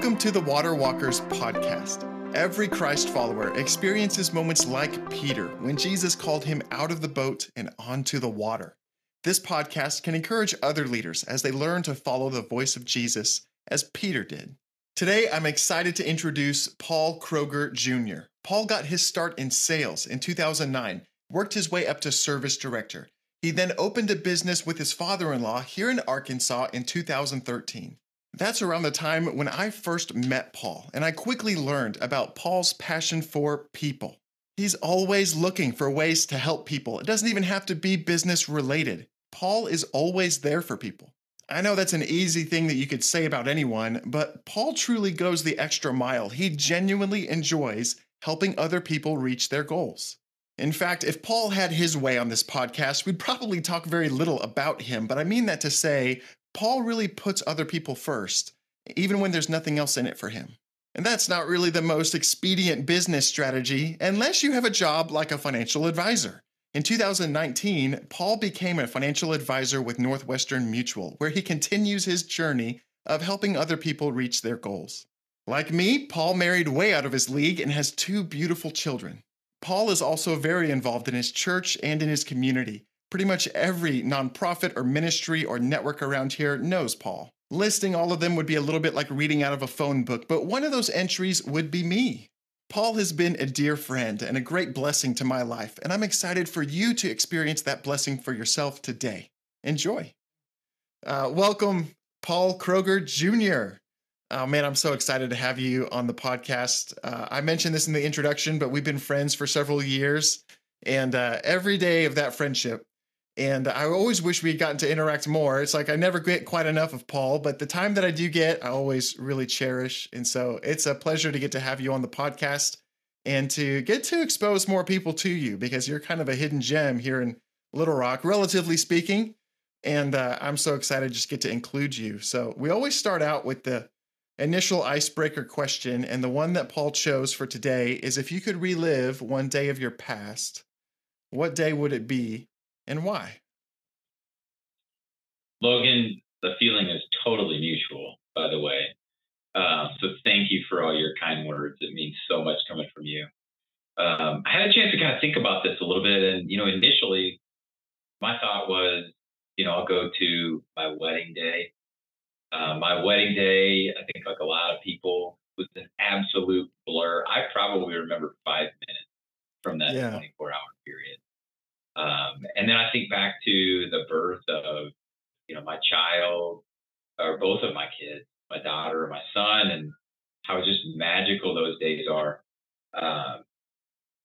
Welcome to the Water Walkers podcast. Every Christ follower experiences moments like Peter when Jesus called him out of the boat and onto the water. This podcast can encourage other leaders as they learn to follow the voice of Jesus as Peter did. Today, I'm excited to introduce Paul Kroger Jr. Paul got his start in sales in 2009, worked his way up to service director. He then opened a business with his father in law here in Arkansas in 2013. That's around the time when I first met Paul, and I quickly learned about Paul's passion for people. He's always looking for ways to help people. It doesn't even have to be business related. Paul is always there for people. I know that's an easy thing that you could say about anyone, but Paul truly goes the extra mile. He genuinely enjoys helping other people reach their goals. In fact, if Paul had his way on this podcast, we'd probably talk very little about him, but I mean that to say Paul really puts other people first, even when there's nothing else in it for him. And that's not really the most expedient business strategy unless you have a job like a financial advisor. In 2019, Paul became a financial advisor with Northwestern Mutual, where he continues his journey of helping other people reach their goals. Like me, Paul married way out of his league and has two beautiful children. Paul is also very involved in his church and in his community, Pretty much every nonprofit or ministry or network around here knows Paul. Listing all of them would be a little bit like reading out of a phone book, but one of those entries would be me. Paul has been a dear friend and a great blessing to my life, and I'm excited for you to experience that blessing for yourself today. Enjoy. Uh, welcome, Paul Kroger Jr. Oh man, I'm so excited to have you on the podcast. Uh, I mentioned this in the introduction, but we've been friends for several years. And uh, every day of that friendship and I always wish we had gotten to interact more. It's like I never get quite enough of Paul, but the time that I do get, I always really cherish. And so it's a pleasure to get to have you on the podcast and to get to expose more people to you because you're kind of a hidden gem here in Little Rock, relatively speaking. And uh, I'm so excited to just get to include you. So we always start out with the initial icebreaker question. And the one that Paul chose for today is if you could relive one day of your past, what day would it be and why? Logan, the feeling is totally mutual, by the way. Uh, so thank you for all your kind words. It means so much coming from you. Um, I had a chance to kind of think about this a little bit, and you know, initially, my thought was, you know, I'll go to my wedding day. Uh, my wedding day, I think, like a lot of people, was an absolute blur. I probably remember five minutes from that yeah. 24 hour period. Um, and then I think back to the birth of, you know, my child or both of my kids, my daughter and my son, and how just magical those days are. Um,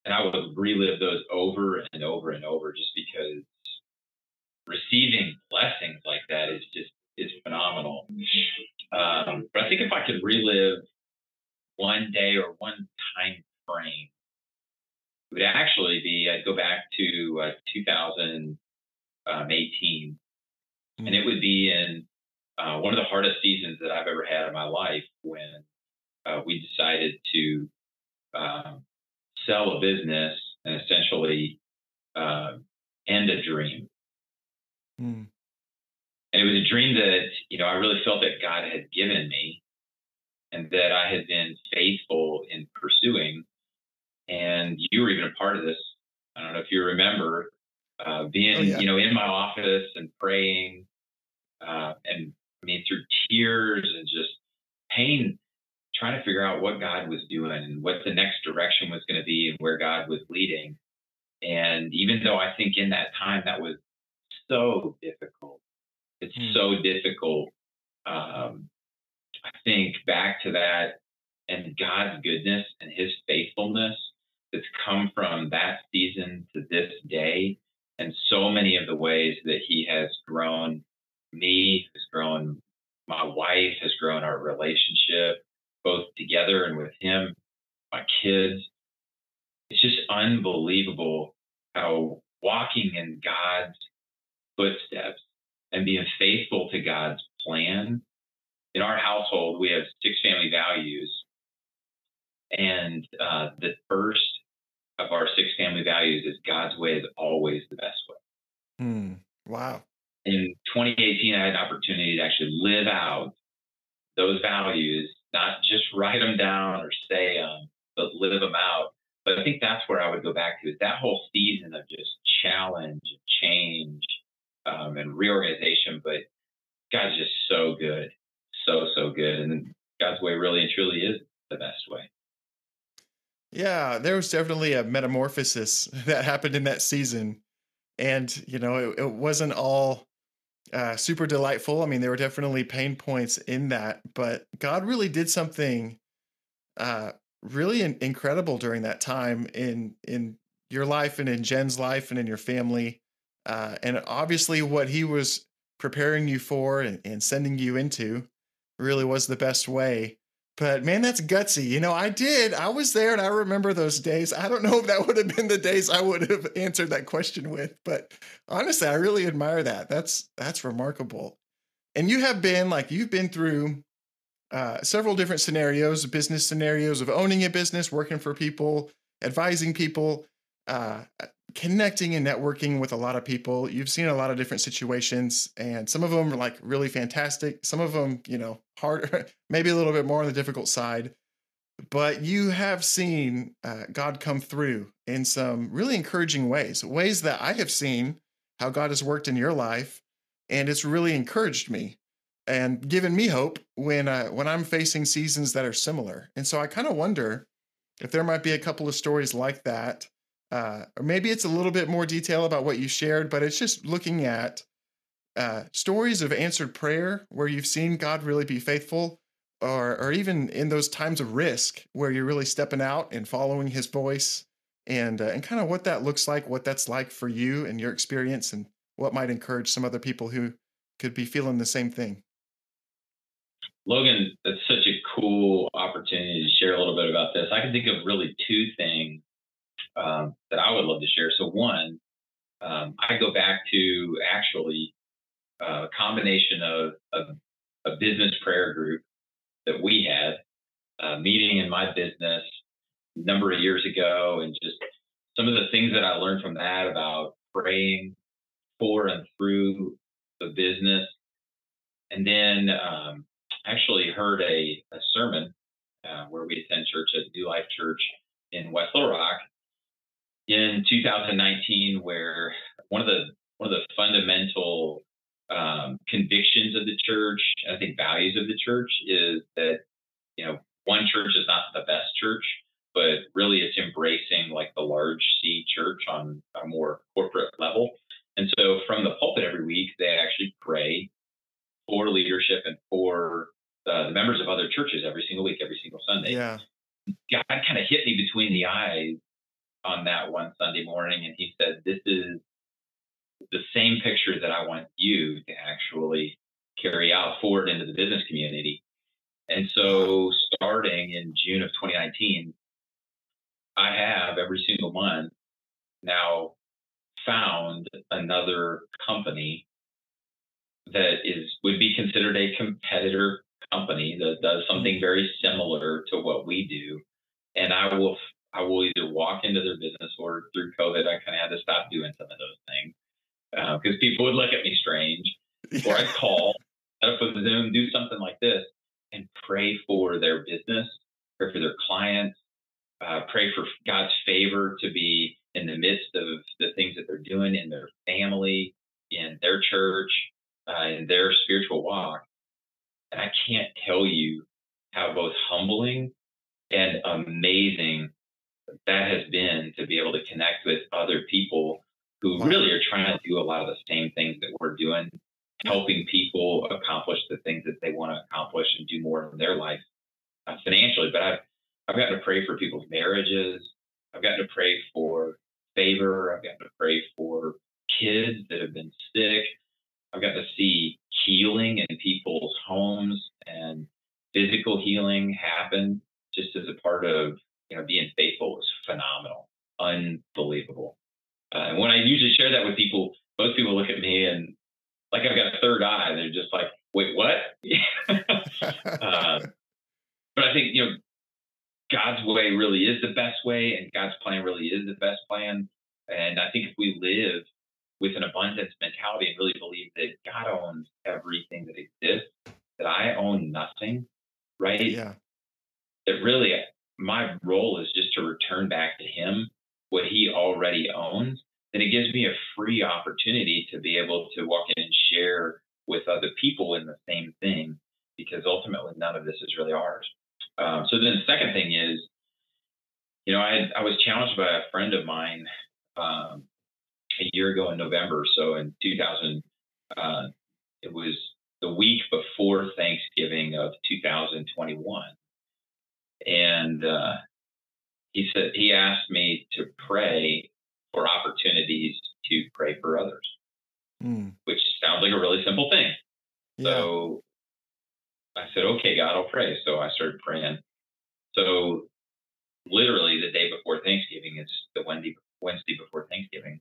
and I would relive those over and over and over just because receiving blessings like that is just is phenomenal. Um, but I think if I could relive one day or one time frame would actually be I'd go back to uh, 2018, mm-hmm. and it would be in uh, one of the hardest seasons that I've ever had in my life when uh, we decided to um, sell a business and essentially um, end a dream. Mm. And it was a dream that you know I really felt that God had given me, and that I had been faithful in pursuing and you were even a part of this. I don't know if you remember uh, being, oh, yeah. you know, in my office and praying, uh, and I mean through tears and just pain, trying to figure out what God was doing and what the next direction was going to be and where God was leading. And even though I think in that time that was so difficult, it's hmm. so difficult. Um, I think back to that and God's goodness and His faithfulness that's come from that season to this day, and so many of the ways that he has grown me, has grown my wife, has grown our relationship, both together and with him, my kids. It's just unbelievable how walking in God's footsteps and being faithful to God's plan. In our household, we have six family values. And uh, the first of our six family values is God's way is always the best way. Mm, wow. In 2018, I had an opportunity to actually live out those values not just write them down or say them, but live them out. But I think that's where I would go back to is that whole season of just challenge, change, um, and reorganization. But God's just so good, so so good, and God's way really and truly is the best way. Yeah, there was definitely a metamorphosis that happened in that season. And, you know, it, it wasn't all uh, super delightful. I mean, there were definitely pain points in that, but God really did something uh, really in- incredible during that time in in your life and in Jen's life and in your family. Uh, and obviously, what He was preparing you for and, and sending you into really was the best way but man, that's gutsy. You know, I did. I was there and I remember those days. I don't know if that would have been the days I would have answered that question with, but honestly, I really admire that. That's that's remarkable. And you have been like you've been through uh, several different scenarios, business scenarios of owning a business, working for people, advising people, uh, connecting and networking with a lot of people. You've seen a lot of different situations, and some of them are like really fantastic. Some of them, you know, hard, maybe a little bit more on the difficult side. But you have seen uh, God come through in some really encouraging ways, ways that I have seen how God has worked in your life, and it's really encouraged me and given me hope when uh, when I'm facing seasons that are similar. And so I kind of wonder if there might be a couple of stories like that uh, or maybe it's a little bit more detail about what you shared, but it's just looking at uh, stories of answered prayer where you've seen God really be faithful, or or even in those times of risk where you're really stepping out and following His voice, and uh, and kind of what that looks like, what that's like for you and your experience, and what might encourage some other people who could be feeling the same thing. Logan, that's such a cool opportunity to share a little bit about this. I can think of really two things um, that I would love to share. So one, um, I go back to actually uh, a combination of, of, a business prayer group that we had a meeting in my business a number of years ago, and just some of the things that I learned from that about praying for and through the business. And then um, actually heard a, a sermon uh, where we attend church at New Life Church in West Little Rock, in 2019 where one of the one of the fundamental um, convictions of the church, I think values of the church, is that you know one church is not the best church, but really it's embracing like the large C church on a more corporate level. And so from the pulpit every week, they actually pray for leadership and for uh, the members of other churches every single week, every single Sunday. Yeah. God kind of hit me between the eyes on that one Sunday morning, and he said, "This is the same picture that I want you to actually carry out forward into the business community." And so, starting in June of 2019, I have every single month now found another company that is would be considered a competitor company that does mm-hmm. something very similar to what we do and I will I will either walk into their business or through COVID, I kind of had to stop doing some of those things because uh, people would look at me strange. Yeah. Or I'd call, set up a Zoom, do something like this, and pray for their business, pray for their clients, uh, pray for God's favor to be in the midst of the things that they're doing in their family, in their church, uh, in their spiritual walk. And I can't tell you how both humbling and amazing that has been to be able to connect with other people who wow. really are trying to do a lot of the same things that we're doing, helping people accomplish the things that they want to accomplish and do more in their life uh, financially. But I've I've gotten to pray for people's marriages. I've gotten to pray for favor. I've gotten to pray for kids that have been sick. I've got to see healing in people's homes and physical healing happen just as a part of you know, being faithful was phenomenal, unbelievable. Uh, and when I usually share that with people, most people look at me and like I've got a third eye. They're just like, wait, what? uh, but I think, you know, God's way really is the best way and God's plan really is the best plan. And I think if we live with an abundance mentality and really believe that God owns everything that exists, that I own nothing, right? Yeah. that really my role is just to return back to him what he already owns, then it gives me a free opportunity to be able to walk in and share with other people in the same thing because ultimately none of this is really ours. Um, so then the second thing is, you know, I, I was challenged by a friend of mine um, a year ago in November. So in 2000, uh, it was the week before Thanksgiving of 2021. And uh, he said, he asked me to pray for opportunities to pray for others, mm. which sounds like a really simple thing. Yeah. So I said, okay, God, I'll pray. So I started praying. So literally the day before Thanksgiving, it's the Wednesday, Wednesday before Thanksgiving.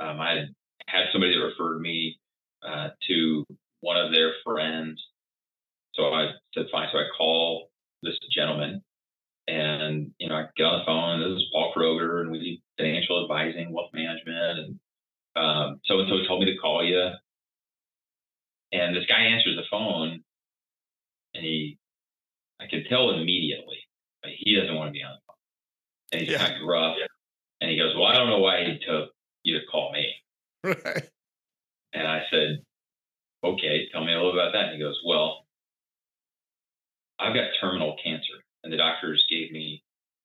Um, I had somebody that referred me uh, to one of their friends. So I said, fine. So I call this gentleman and, you know, I get on the phone. This is Paul Kroger and we do financial advising, wealth management. And um, so and so told me to call you. And this guy answers the phone and he, I can tell immediately, he doesn't want to be on the phone. And he's yeah. kind of gruff. And he goes, Well, I don't know why he took you to call me. Right. And I said, Okay, tell me a little about that. And he goes, Well, I've got terminal cancer, and the doctors gave me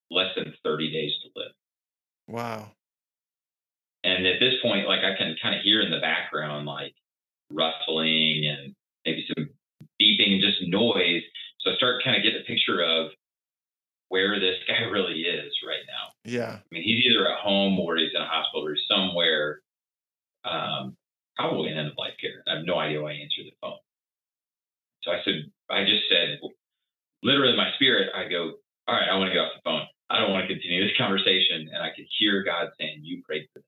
less than 30 days to live. Wow. And at this point, like I can kind of hear in the background, like rustling and maybe some beeping and just noise. So I start kind of getting a picture of where this guy really is right now. Yeah. I mean, he's either at home or he's in a hospital or somewhere, um, probably in end of life care. I have no idea why he answered the phone. So I said, I just said, literally in my spirit, I go, all right, I want to get off the phone. I don't want to continue this conversation. And I could hear God saying, you prayed for this.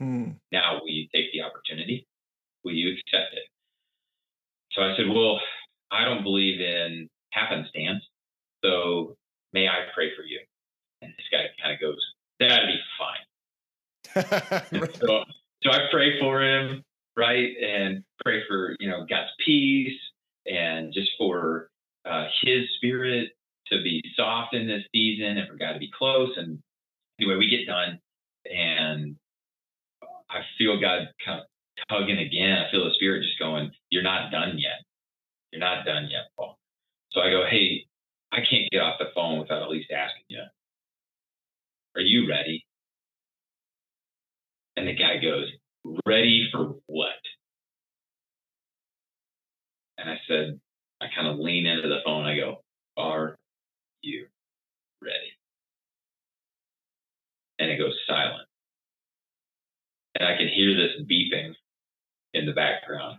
Hmm. Now, will you take the opportunity? Will you accept it? So I said, well, I don't believe in happenstance. So may I pray for you? And this guy kind of goes, that'd be fine. right. so, so I pray for him, right? And pray for, you know, God's peace and just for uh, his spirit to be soft in this season and for God to be close. And anyway, we get done and I feel God kind of tugging again. I feel the spirit just going, You're not done yet. You're not done yet, Paul. So I go, Hey, I can't get off the phone without at least asking you, Are you ready? And the guy goes, Ready for what? And I said, I kind of lean into the phone. I go, Are you ready? And it goes silent. And I can hear this beeping in the background.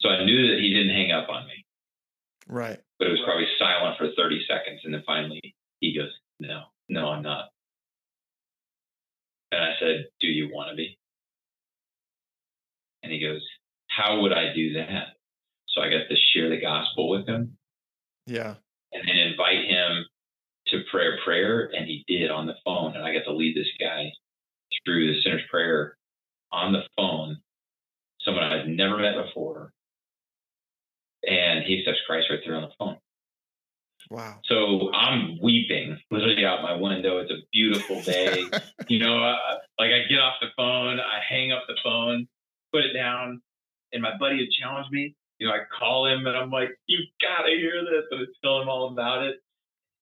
So I knew that he didn't hang up on me. Right. But it was probably silent for 30 seconds. And then finally he goes, No, no, I'm not. And I said, Do you want to be? And he goes, How would I do that? So I got to share the gospel with him. Yeah. And then invite him to prayer prayer. And he did on the phone. And I got to lead this guy through the sinner's prayer on the phone, someone I'd never met before. And he accepts Christ right there on the phone. Wow. So I'm weeping literally out my window. It's a beautiful day. you know, uh, like I get off the phone, I hang up the phone, put it down, and my buddy had challenged me. You know, I call him and I'm like, you gotta hear this. And I tell him all about it.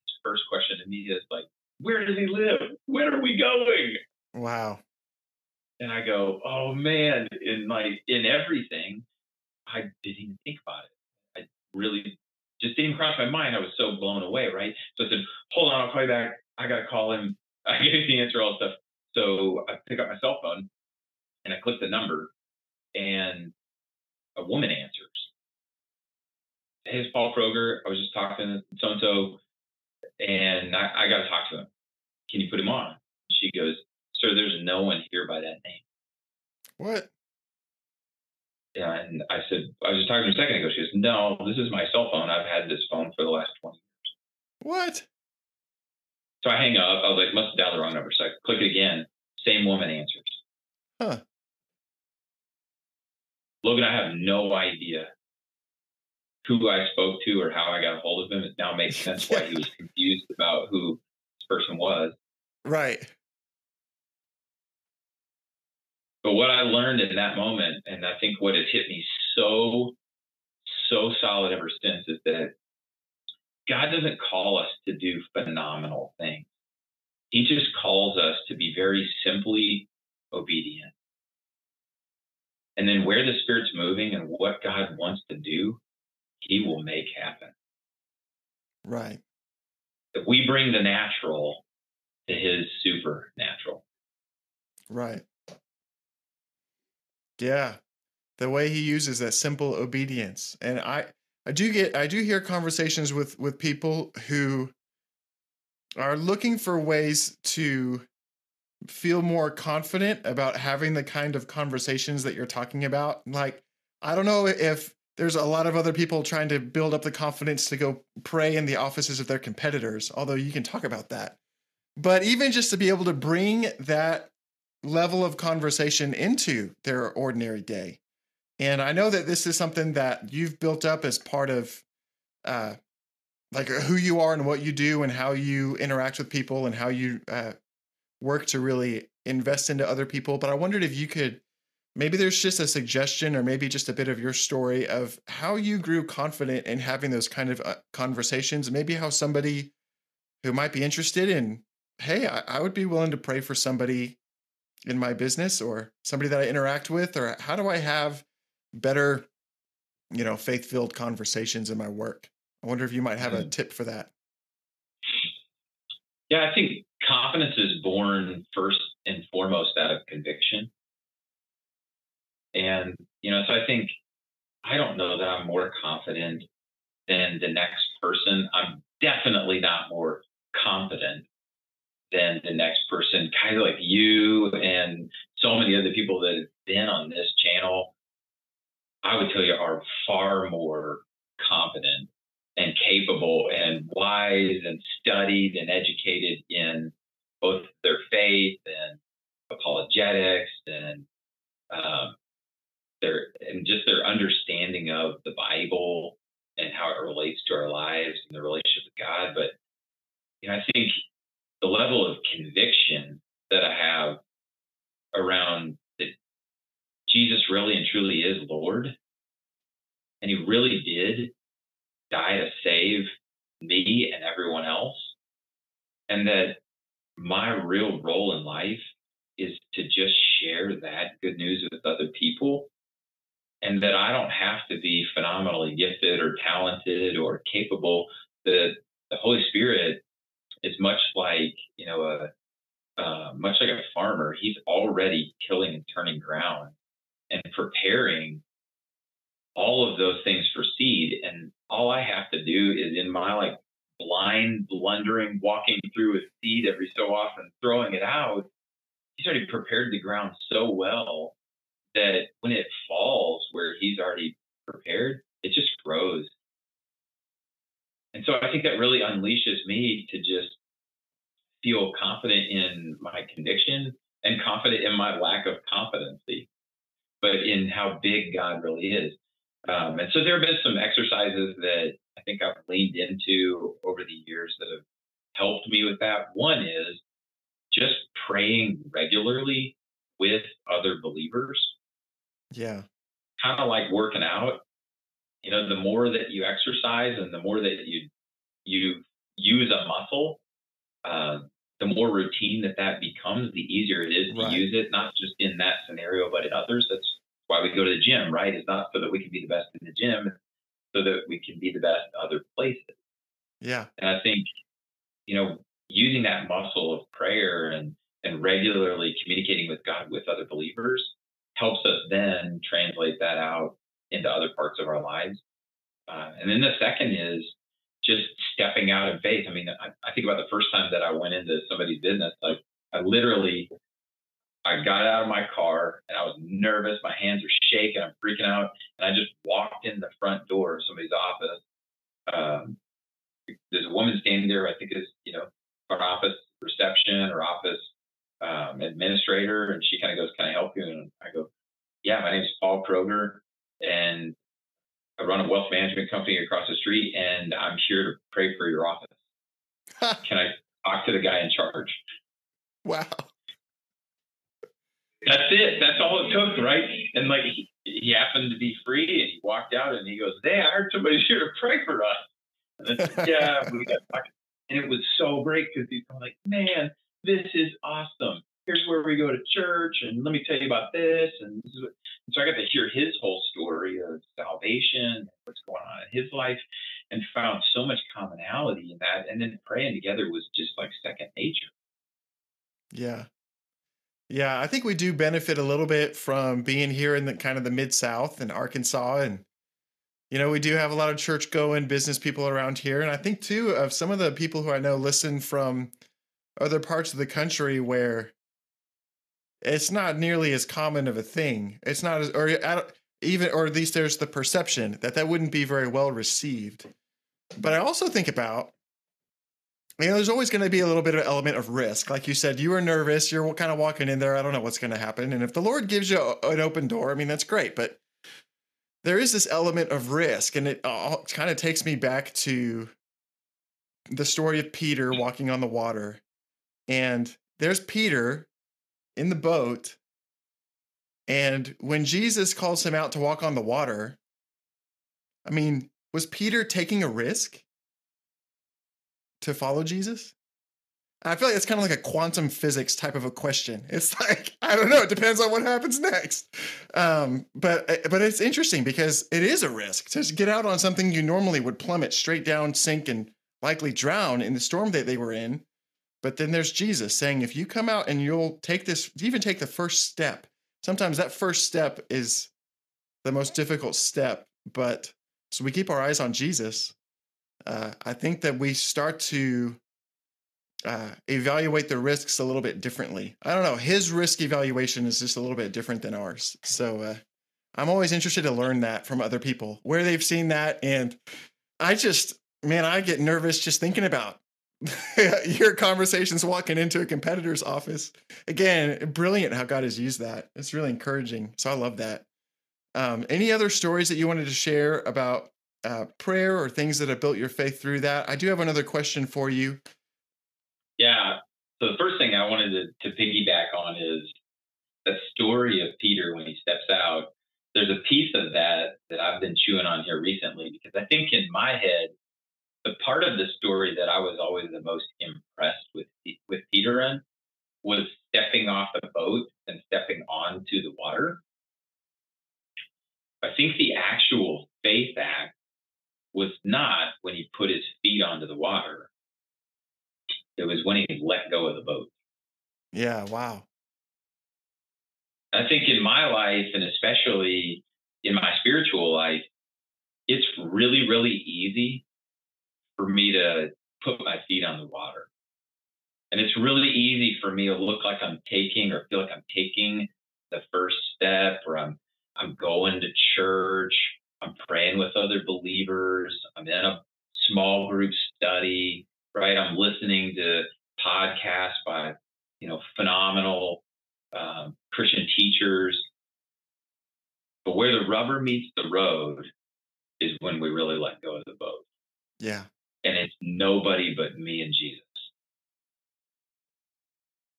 His first question to me is like, where does he live? Where are we going? Wow. And I go, oh man, in like in everything, I didn't even think about it. I really just didn't cross my mind. I was so blown away, right? So I said, hold on, I'll call you back. I gotta call him. I get the answer, all stuff. So I pick up my cell phone and I click the number and a woman answers. Hey, it's Paul Kroger. I was just talking to so and so, and I, I got to talk to him. Can you put him on? She goes, Sir, there's no one here by that name. What? Yeah, and I said, I was just talking to her a second ago. She goes, No, this is my cell phone. I've had this phone for the last 20 years. What? So I hang up. I was like, must have dialed the wrong number. So I click it again. Same woman answers. Huh. Logan, I have no idea who I spoke to or how I got a hold of him. It now makes sense why he was confused about who this person was. Right. But what I learned in that moment, and I think what has hit me so, so solid ever since, is that God doesn't call us to do phenomenal things. He just calls us to be very simply obedient. And then where the Spirit's moving and what God wants to do, He will make happen. Right. If we bring the natural to His supernatural. Right. Yeah. The way he uses that simple obedience. And I I do get I do hear conversations with with people who are looking for ways to feel more confident about having the kind of conversations that you're talking about. Like I don't know if there's a lot of other people trying to build up the confidence to go pray in the offices of their competitors, although you can talk about that. But even just to be able to bring that level of conversation into their ordinary day. And I know that this is something that you've built up as part of uh, like uh, who you are and what you do and how you interact with people and how you uh, work to really invest into other people. But I wondered if you could maybe there's just a suggestion or maybe just a bit of your story of how you grew confident in having those kind of uh, conversations. Maybe how somebody who might be interested in, hey, I, I would be willing to pray for somebody in my business or somebody that I interact with, or how do I have better, you know, faith filled conversations in my work? I wonder if you might have a mm. tip for that. Yeah, I think confidence is born first and foremost out of conviction. And, you know, so I think I don't know that I'm more confident than the next person. I'm definitely not more confident than the next person, kind of like you and so many other people that have been on this channel. I would tell you are far more competent and capable and wise and studied and educated in both their faith and apologetics and um, their and just their understanding of the Bible and how it relates to our lives and the relationship with God. But you know, I think the level of conviction that I have around that Jesus really and truly is Lord, and He really did die to save me and everyone else, and that my real role in life is to just share that good news with other people and that I don't have to be phenomenally gifted or talented or capable. That the Holy Spirit is much like you know a uh, much like a farmer. He's already killing and turning ground and preparing all of those things for seed. And all I have to do is in my like blind blundering walking through a seed every so often throwing it out he's already prepared the ground so well that when it falls where he's already prepared it just grows and so I think that really unleashes me to just feel confident in my conviction and confident in my lack of competency, but in how big God really is. Um, and so there have been some exercises that I think I've leaned into over the years that have helped me with that. One is just praying regularly with other believers. Yeah. Kind of like working out you know, the more that you exercise and the more that you you use a muscle, uh, the more routine that that becomes, the easier it is to right. use it. Not just in that scenario, but in others. That's why we go to the gym, right? It's not so that we can be the best in the gym, so that we can be the best other places. Yeah, and I think you know using that muscle of prayer and and regularly communicating with God with other believers helps us then translate that out into other parts of our lives. Uh, and then the second is just stepping out in faith. I mean, I, I, think about the first time that I went into somebody's business, like I literally, I got out of my car and I was nervous. My hands are shaking. I'm freaking out. And I just walked in the front door of somebody's office. Um, there's a woman standing there, I think is, you know, our office reception or office um, administrator. And she kind of goes, can I help you? And I go, yeah, my name is Paul Kroger and I run a wealth management company across the street, and I'm here to pray for your office. Can I talk to the guy in charge? Wow. That's it. That's all it took, right? And like he, he happened to be free, and he walked out, and he goes, "Hey, I heard somebody's here to pray for us." And I said, "Yeah, we got." Talking and it was so great because he's like, "Man, this is awesome. Here's where we go to church, and let me tell you about this." And, this and so I got to hear his whole story of salvation, what's going on in his life, and found so much commonality in that. And then praying together was just like second nature. Yeah, yeah, I think we do benefit a little bit from being here in the kind of the mid South in Arkansas, and you know we do have a lot of church going business people around here, and I think too of some of the people who I know listen from other parts of the country where it's not nearly as common of a thing. It's not as or even or at least there's the perception that that wouldn't be very well received. But I also think about you know, there's always going to be a little bit of element of risk. Like you said, you were nervous. You're kind of walking in there. I don't know what's going to happen. And if the Lord gives you an open door, I mean, that's great. But there is this element of risk. And it all kind of takes me back to the story of Peter mm. walking on the water. And there's Peter in the boat. And when Jesus calls him out to walk on the water, I mean, was Peter taking a risk? to follow Jesus? I feel like it's kind of like a quantum physics type of a question. It's like I don't know. It depends on what happens next. Um, but uh, but it's interesting because it is a risk to get out on something you normally would plummet straight down, sink, and likely drown in the storm that they were in. But then there's Jesus saying, if you come out and you'll take this, even take the first step. Sometimes that first step is the most difficult step. But so we keep our eyes on Jesus uh, I think that we start to uh, evaluate the risks a little bit differently. I don't know. His risk evaluation is just a little bit different than ours. So uh, I'm always interested to learn that from other people, where they've seen that. And I just, man, I get nervous just thinking about your conversations walking into a competitor's office. Again, brilliant how God has used that. It's really encouraging. So I love that. Um, any other stories that you wanted to share about uh, prayer or things that have built your faith through that. I do have another question for you. Yeah. So the first thing I wanted to, to piggyback on is the story of Peter when he steps out. There's a piece of that that I've been chewing on here recently because I think in my head, the part of the story that I was always the most impressed with with Peter in was stepping off the boat and stepping onto the water. I think the actual faith act was not when he put his feet onto the water. It was when he let go of the boat. Yeah, wow. I think in my life, and especially in my spiritual life, it's really, really easy for me to put my feet on the water. And it's really easy for me to look like I'm taking or feel like I'm taking the first step or I'm I'm going to church I'm praying with other believers. I'm in a small group study, right? I'm listening to podcasts by, you know, phenomenal um, Christian teachers. But where the rubber meets the road is when we really let go of the boat. Yeah. And it's nobody but me and Jesus.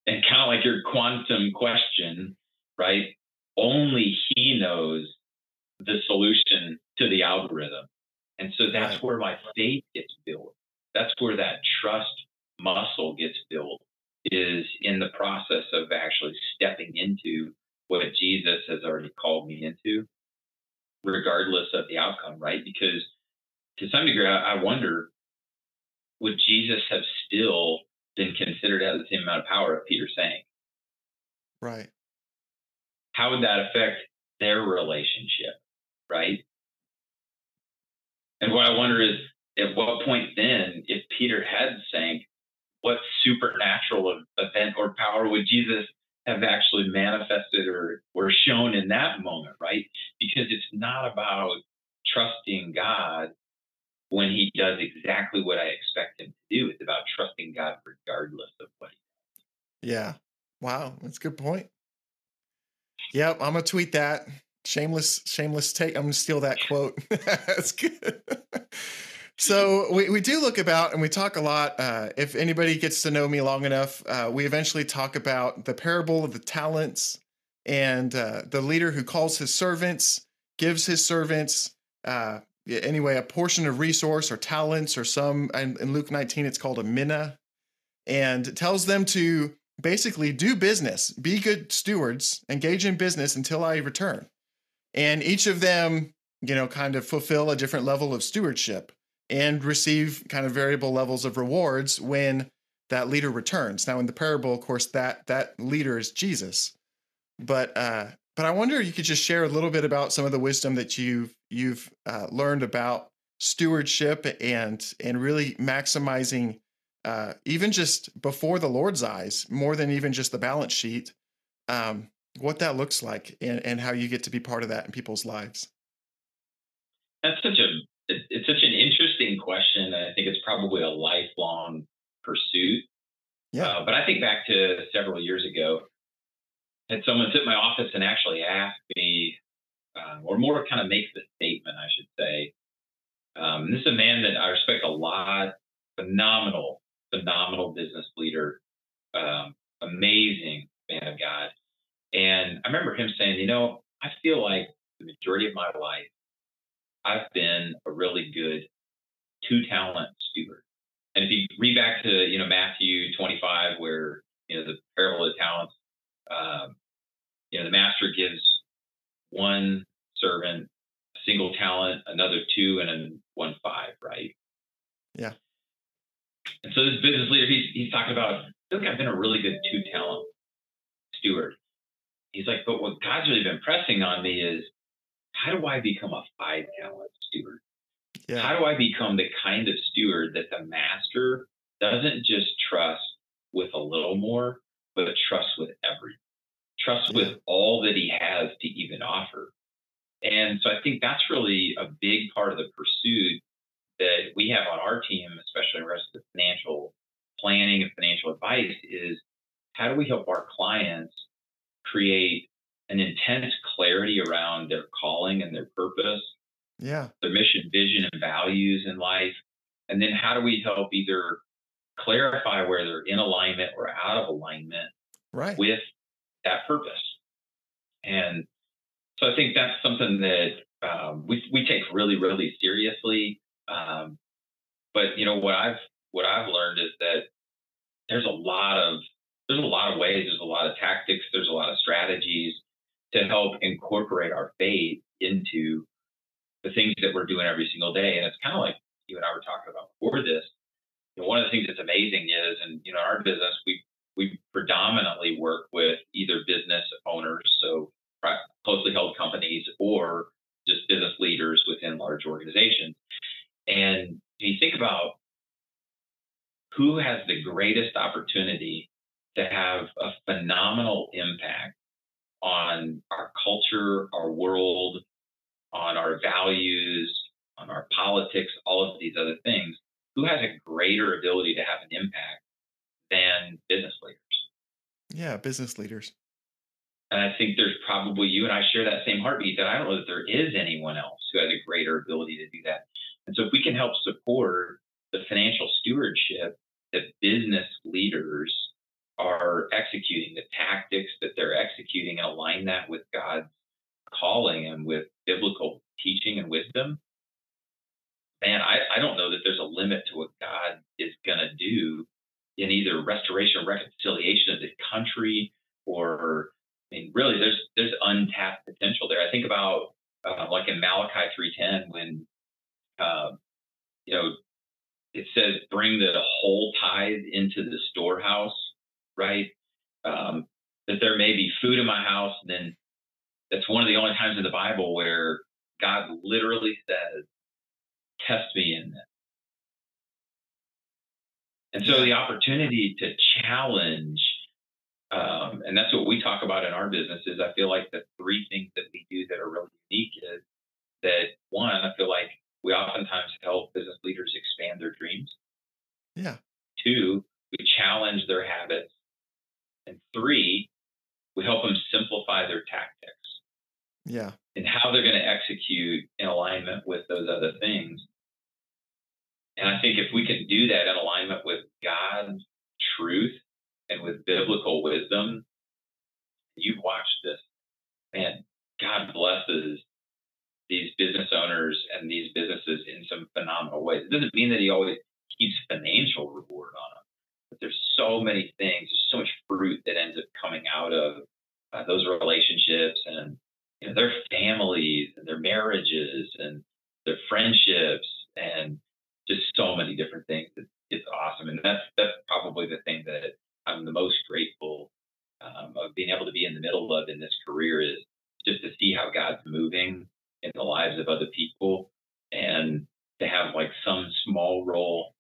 And kind of like your quantum question, right? Only he knows the solution to the algorithm. And so that's where my faith gets built. That's where that trust muscle gets built is in the process of actually stepping into what Jesus has already called me into, regardless of the outcome, right? Because to some degree, I wonder would Jesus have still been considered to have the same amount of power of Peter saying? Right. How would that affect their relationship? right? And what I wonder is, at what point then, if Peter had sank, what supernatural event or power would Jesus have actually manifested or, or shown in that moment, right? Because it's not about trusting God when he does exactly what I expect him to do. It's about trusting God regardless of what he does. Yeah. Wow. That's a good point. Yep. I'm going to tweet that. Shameless, shameless take. I'm gonna steal that quote. That's good. so we, we do look about and we talk a lot. Uh, if anybody gets to know me long enough, uh, we eventually talk about the parable of the talents and uh, the leader who calls his servants, gives his servants uh, anyway a portion of resource or talents or some. In, in Luke 19, it's called a mina, and tells them to basically do business, be good stewards, engage in business until I return. And each of them, you know, kind of fulfill a different level of stewardship and receive kind of variable levels of rewards when that leader returns. Now in the parable, of course, that that leader is Jesus. But uh but I wonder if you could just share a little bit about some of the wisdom that you've you've uh, learned about stewardship and and really maximizing uh, even just before the Lord's eyes, more than even just the balance sheet, um, what that looks like and, and how you get to be part of that in people's lives. That's such a it's such an interesting question. I think it's probably a lifelong pursuit. Yeah. Uh, but I think back to several years ago, had someone sit in my office and actually asked me, uh, or more kind of make the statement, I should say. Um, this is a man that I respect a lot, phenomenal phenomenal business leader, um, amazing man of God. And I remember him saying, you know, I feel like the majority of my life, I've been a really good two talent steward. And if you read back to, you know, Matthew 25, where, you know, the parable of the talents, um, you know, the master gives one servant a single talent, another two, and then one five, right? Yeah. And so this business leader, he's he's talking about, I feel like I've been a really good two talent steward. He's like, but what God's really been pressing on me is how do I become a five talent steward? Yeah. How do I become the kind of steward that the master doesn't just trust with a little more, but trust with everything, trust with all that he has to even offer. And so I think that's really a big part of the pursuit that we have on our team, especially in regards to financial planning and financial advice, is how do we help our clients create an intense clarity around their calling and their purpose, yeah, their mission, vision, and values in life, and then how do we help either clarify where they're in alignment or out of alignment right. with that purpose. And so I think that's something that um, we, we take really, really seriously. Um, but you know what I've what I've learned is that there's a lot of there's a lot of ways, there's a lot of tactics, there's a lot of strategies to help incorporate our faith into the things that we're doing every single day. And it's kind of like you and I were talking about before this. You know, one of the things that's amazing is, and you know, in our business we we predominantly work with either business owners, so closely held companies, or just business leaders within large organizations. And you think about who has the greatest opportunity to have a phenomenal impact on our culture, our world, on our values, on our politics, all of these other things, who has a greater ability to have an impact than business leaders? Yeah, business leaders. And I think there's probably you and I share that same heartbeat that I don't know that there is anyone else who has a greater ability to do that. And so if we can help support the financial stewardship that business leaders are executing, the tactics that they're executing, and align that with God's calling and with biblical teaching and wisdom, man, I, I don't know that there's a limit to what God is going to do in either restoration or reconciliation of the country or I mean, really, there's there's untapped potential there. I think about uh, like in Malachi 3:10 when um, you know, it says bring the whole tithe into the storehouse, right? Um, that there may be food in my house. And then that's one of the only times in the Bible where God literally says, test me in this. And so the opportunity to challenge, um, and that's what we talk about in our business is I feel like the three things that we do that are really unique is that one, I feel like we oftentimes help business leaders expand their dreams. Yeah. Two, we challenge their habits. And three, we help them simplify their tactics. Yeah. And how they're going to execute in alignment with those other things. And I think if we can do that in alignment with God's truth and with biblical wisdom, you've watched this, man, God blesses these business owners and these businesses in some phenomenal ways. It doesn't mean that he always keeps financial reward on them, but there's so many things, there's so much fruit that ends up coming out of uh, those relationships and you know, their families and their marriages and their friendships and just so many different things. It's, it's awesome, and that's that's probably the thing that I'm the most grateful um, of being able to be in the middle of in this career is just to see how God's moving in the lives of other people and to have like some small role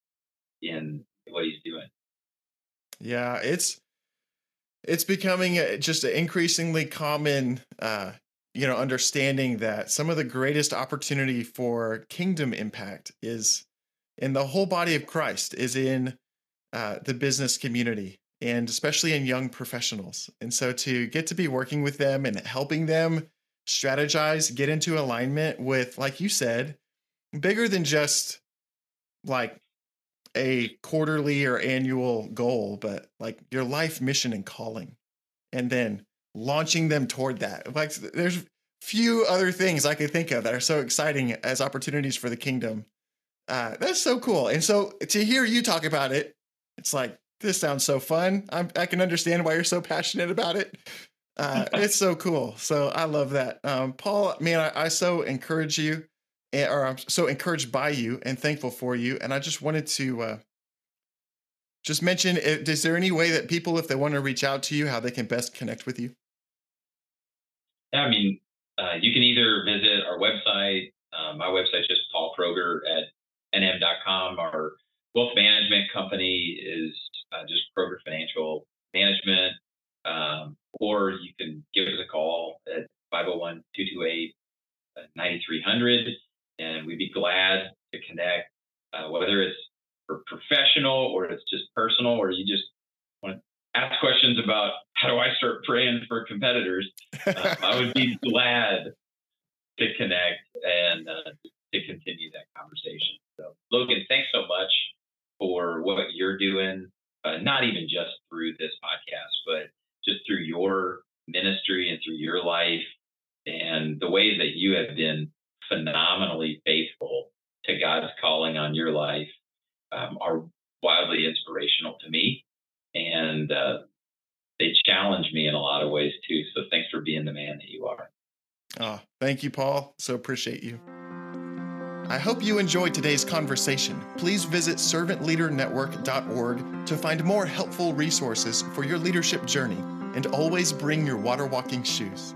in what he's doing. Yeah, it's it's becoming just an increasingly common uh, you know understanding that some of the greatest opportunity for kingdom impact is in the whole body of Christ is in uh, the business community and especially in young professionals. And so to get to be working with them and helping them strategize, get into alignment with, like you said, bigger than just like a quarterly or annual goal, but like your life mission and calling. And then launching them toward that. Like there's few other things I could think of that are so exciting as opportunities for the kingdom. Uh, that's so cool. And so to hear you talk about it, it's like this sounds so fun. I'm, i can understand why you're so passionate about it. Uh, it's so cool. So I love that. Um, Paul, man, I, I, so encourage you, or I'm so encouraged by you and thankful for you. And I just wanted to uh, just mention: is there any way that people, if they want to reach out to you, how they can best connect with you? Yeah, I mean, uh, you can either visit our website. Uh, my website just Paul Kroger at nm.com. Our wealth management company is uh, just Kroger Financial Management. Um, or you can give us a call at 501 228 9300, and we'd be glad to connect, uh, whether it's for professional or it's just personal, or you just want to ask questions about how do I start praying for competitors. Uh, I would be glad to connect and uh, to continue that conversation. So, Logan, thanks so much for what you're doing, uh, not even just through this podcast, but just through your ministry and through your life and the ways that you have been phenomenally faithful to God's calling on your life um, are wildly inspirational to me. And uh, they challenge me in a lot of ways too. So thanks for being the man that you are. Oh, thank you, Paul. So appreciate you. I hope you enjoyed today's conversation. Please visit servantleadernetwork.org to find more helpful resources for your leadership journey and always bring your water walking shoes.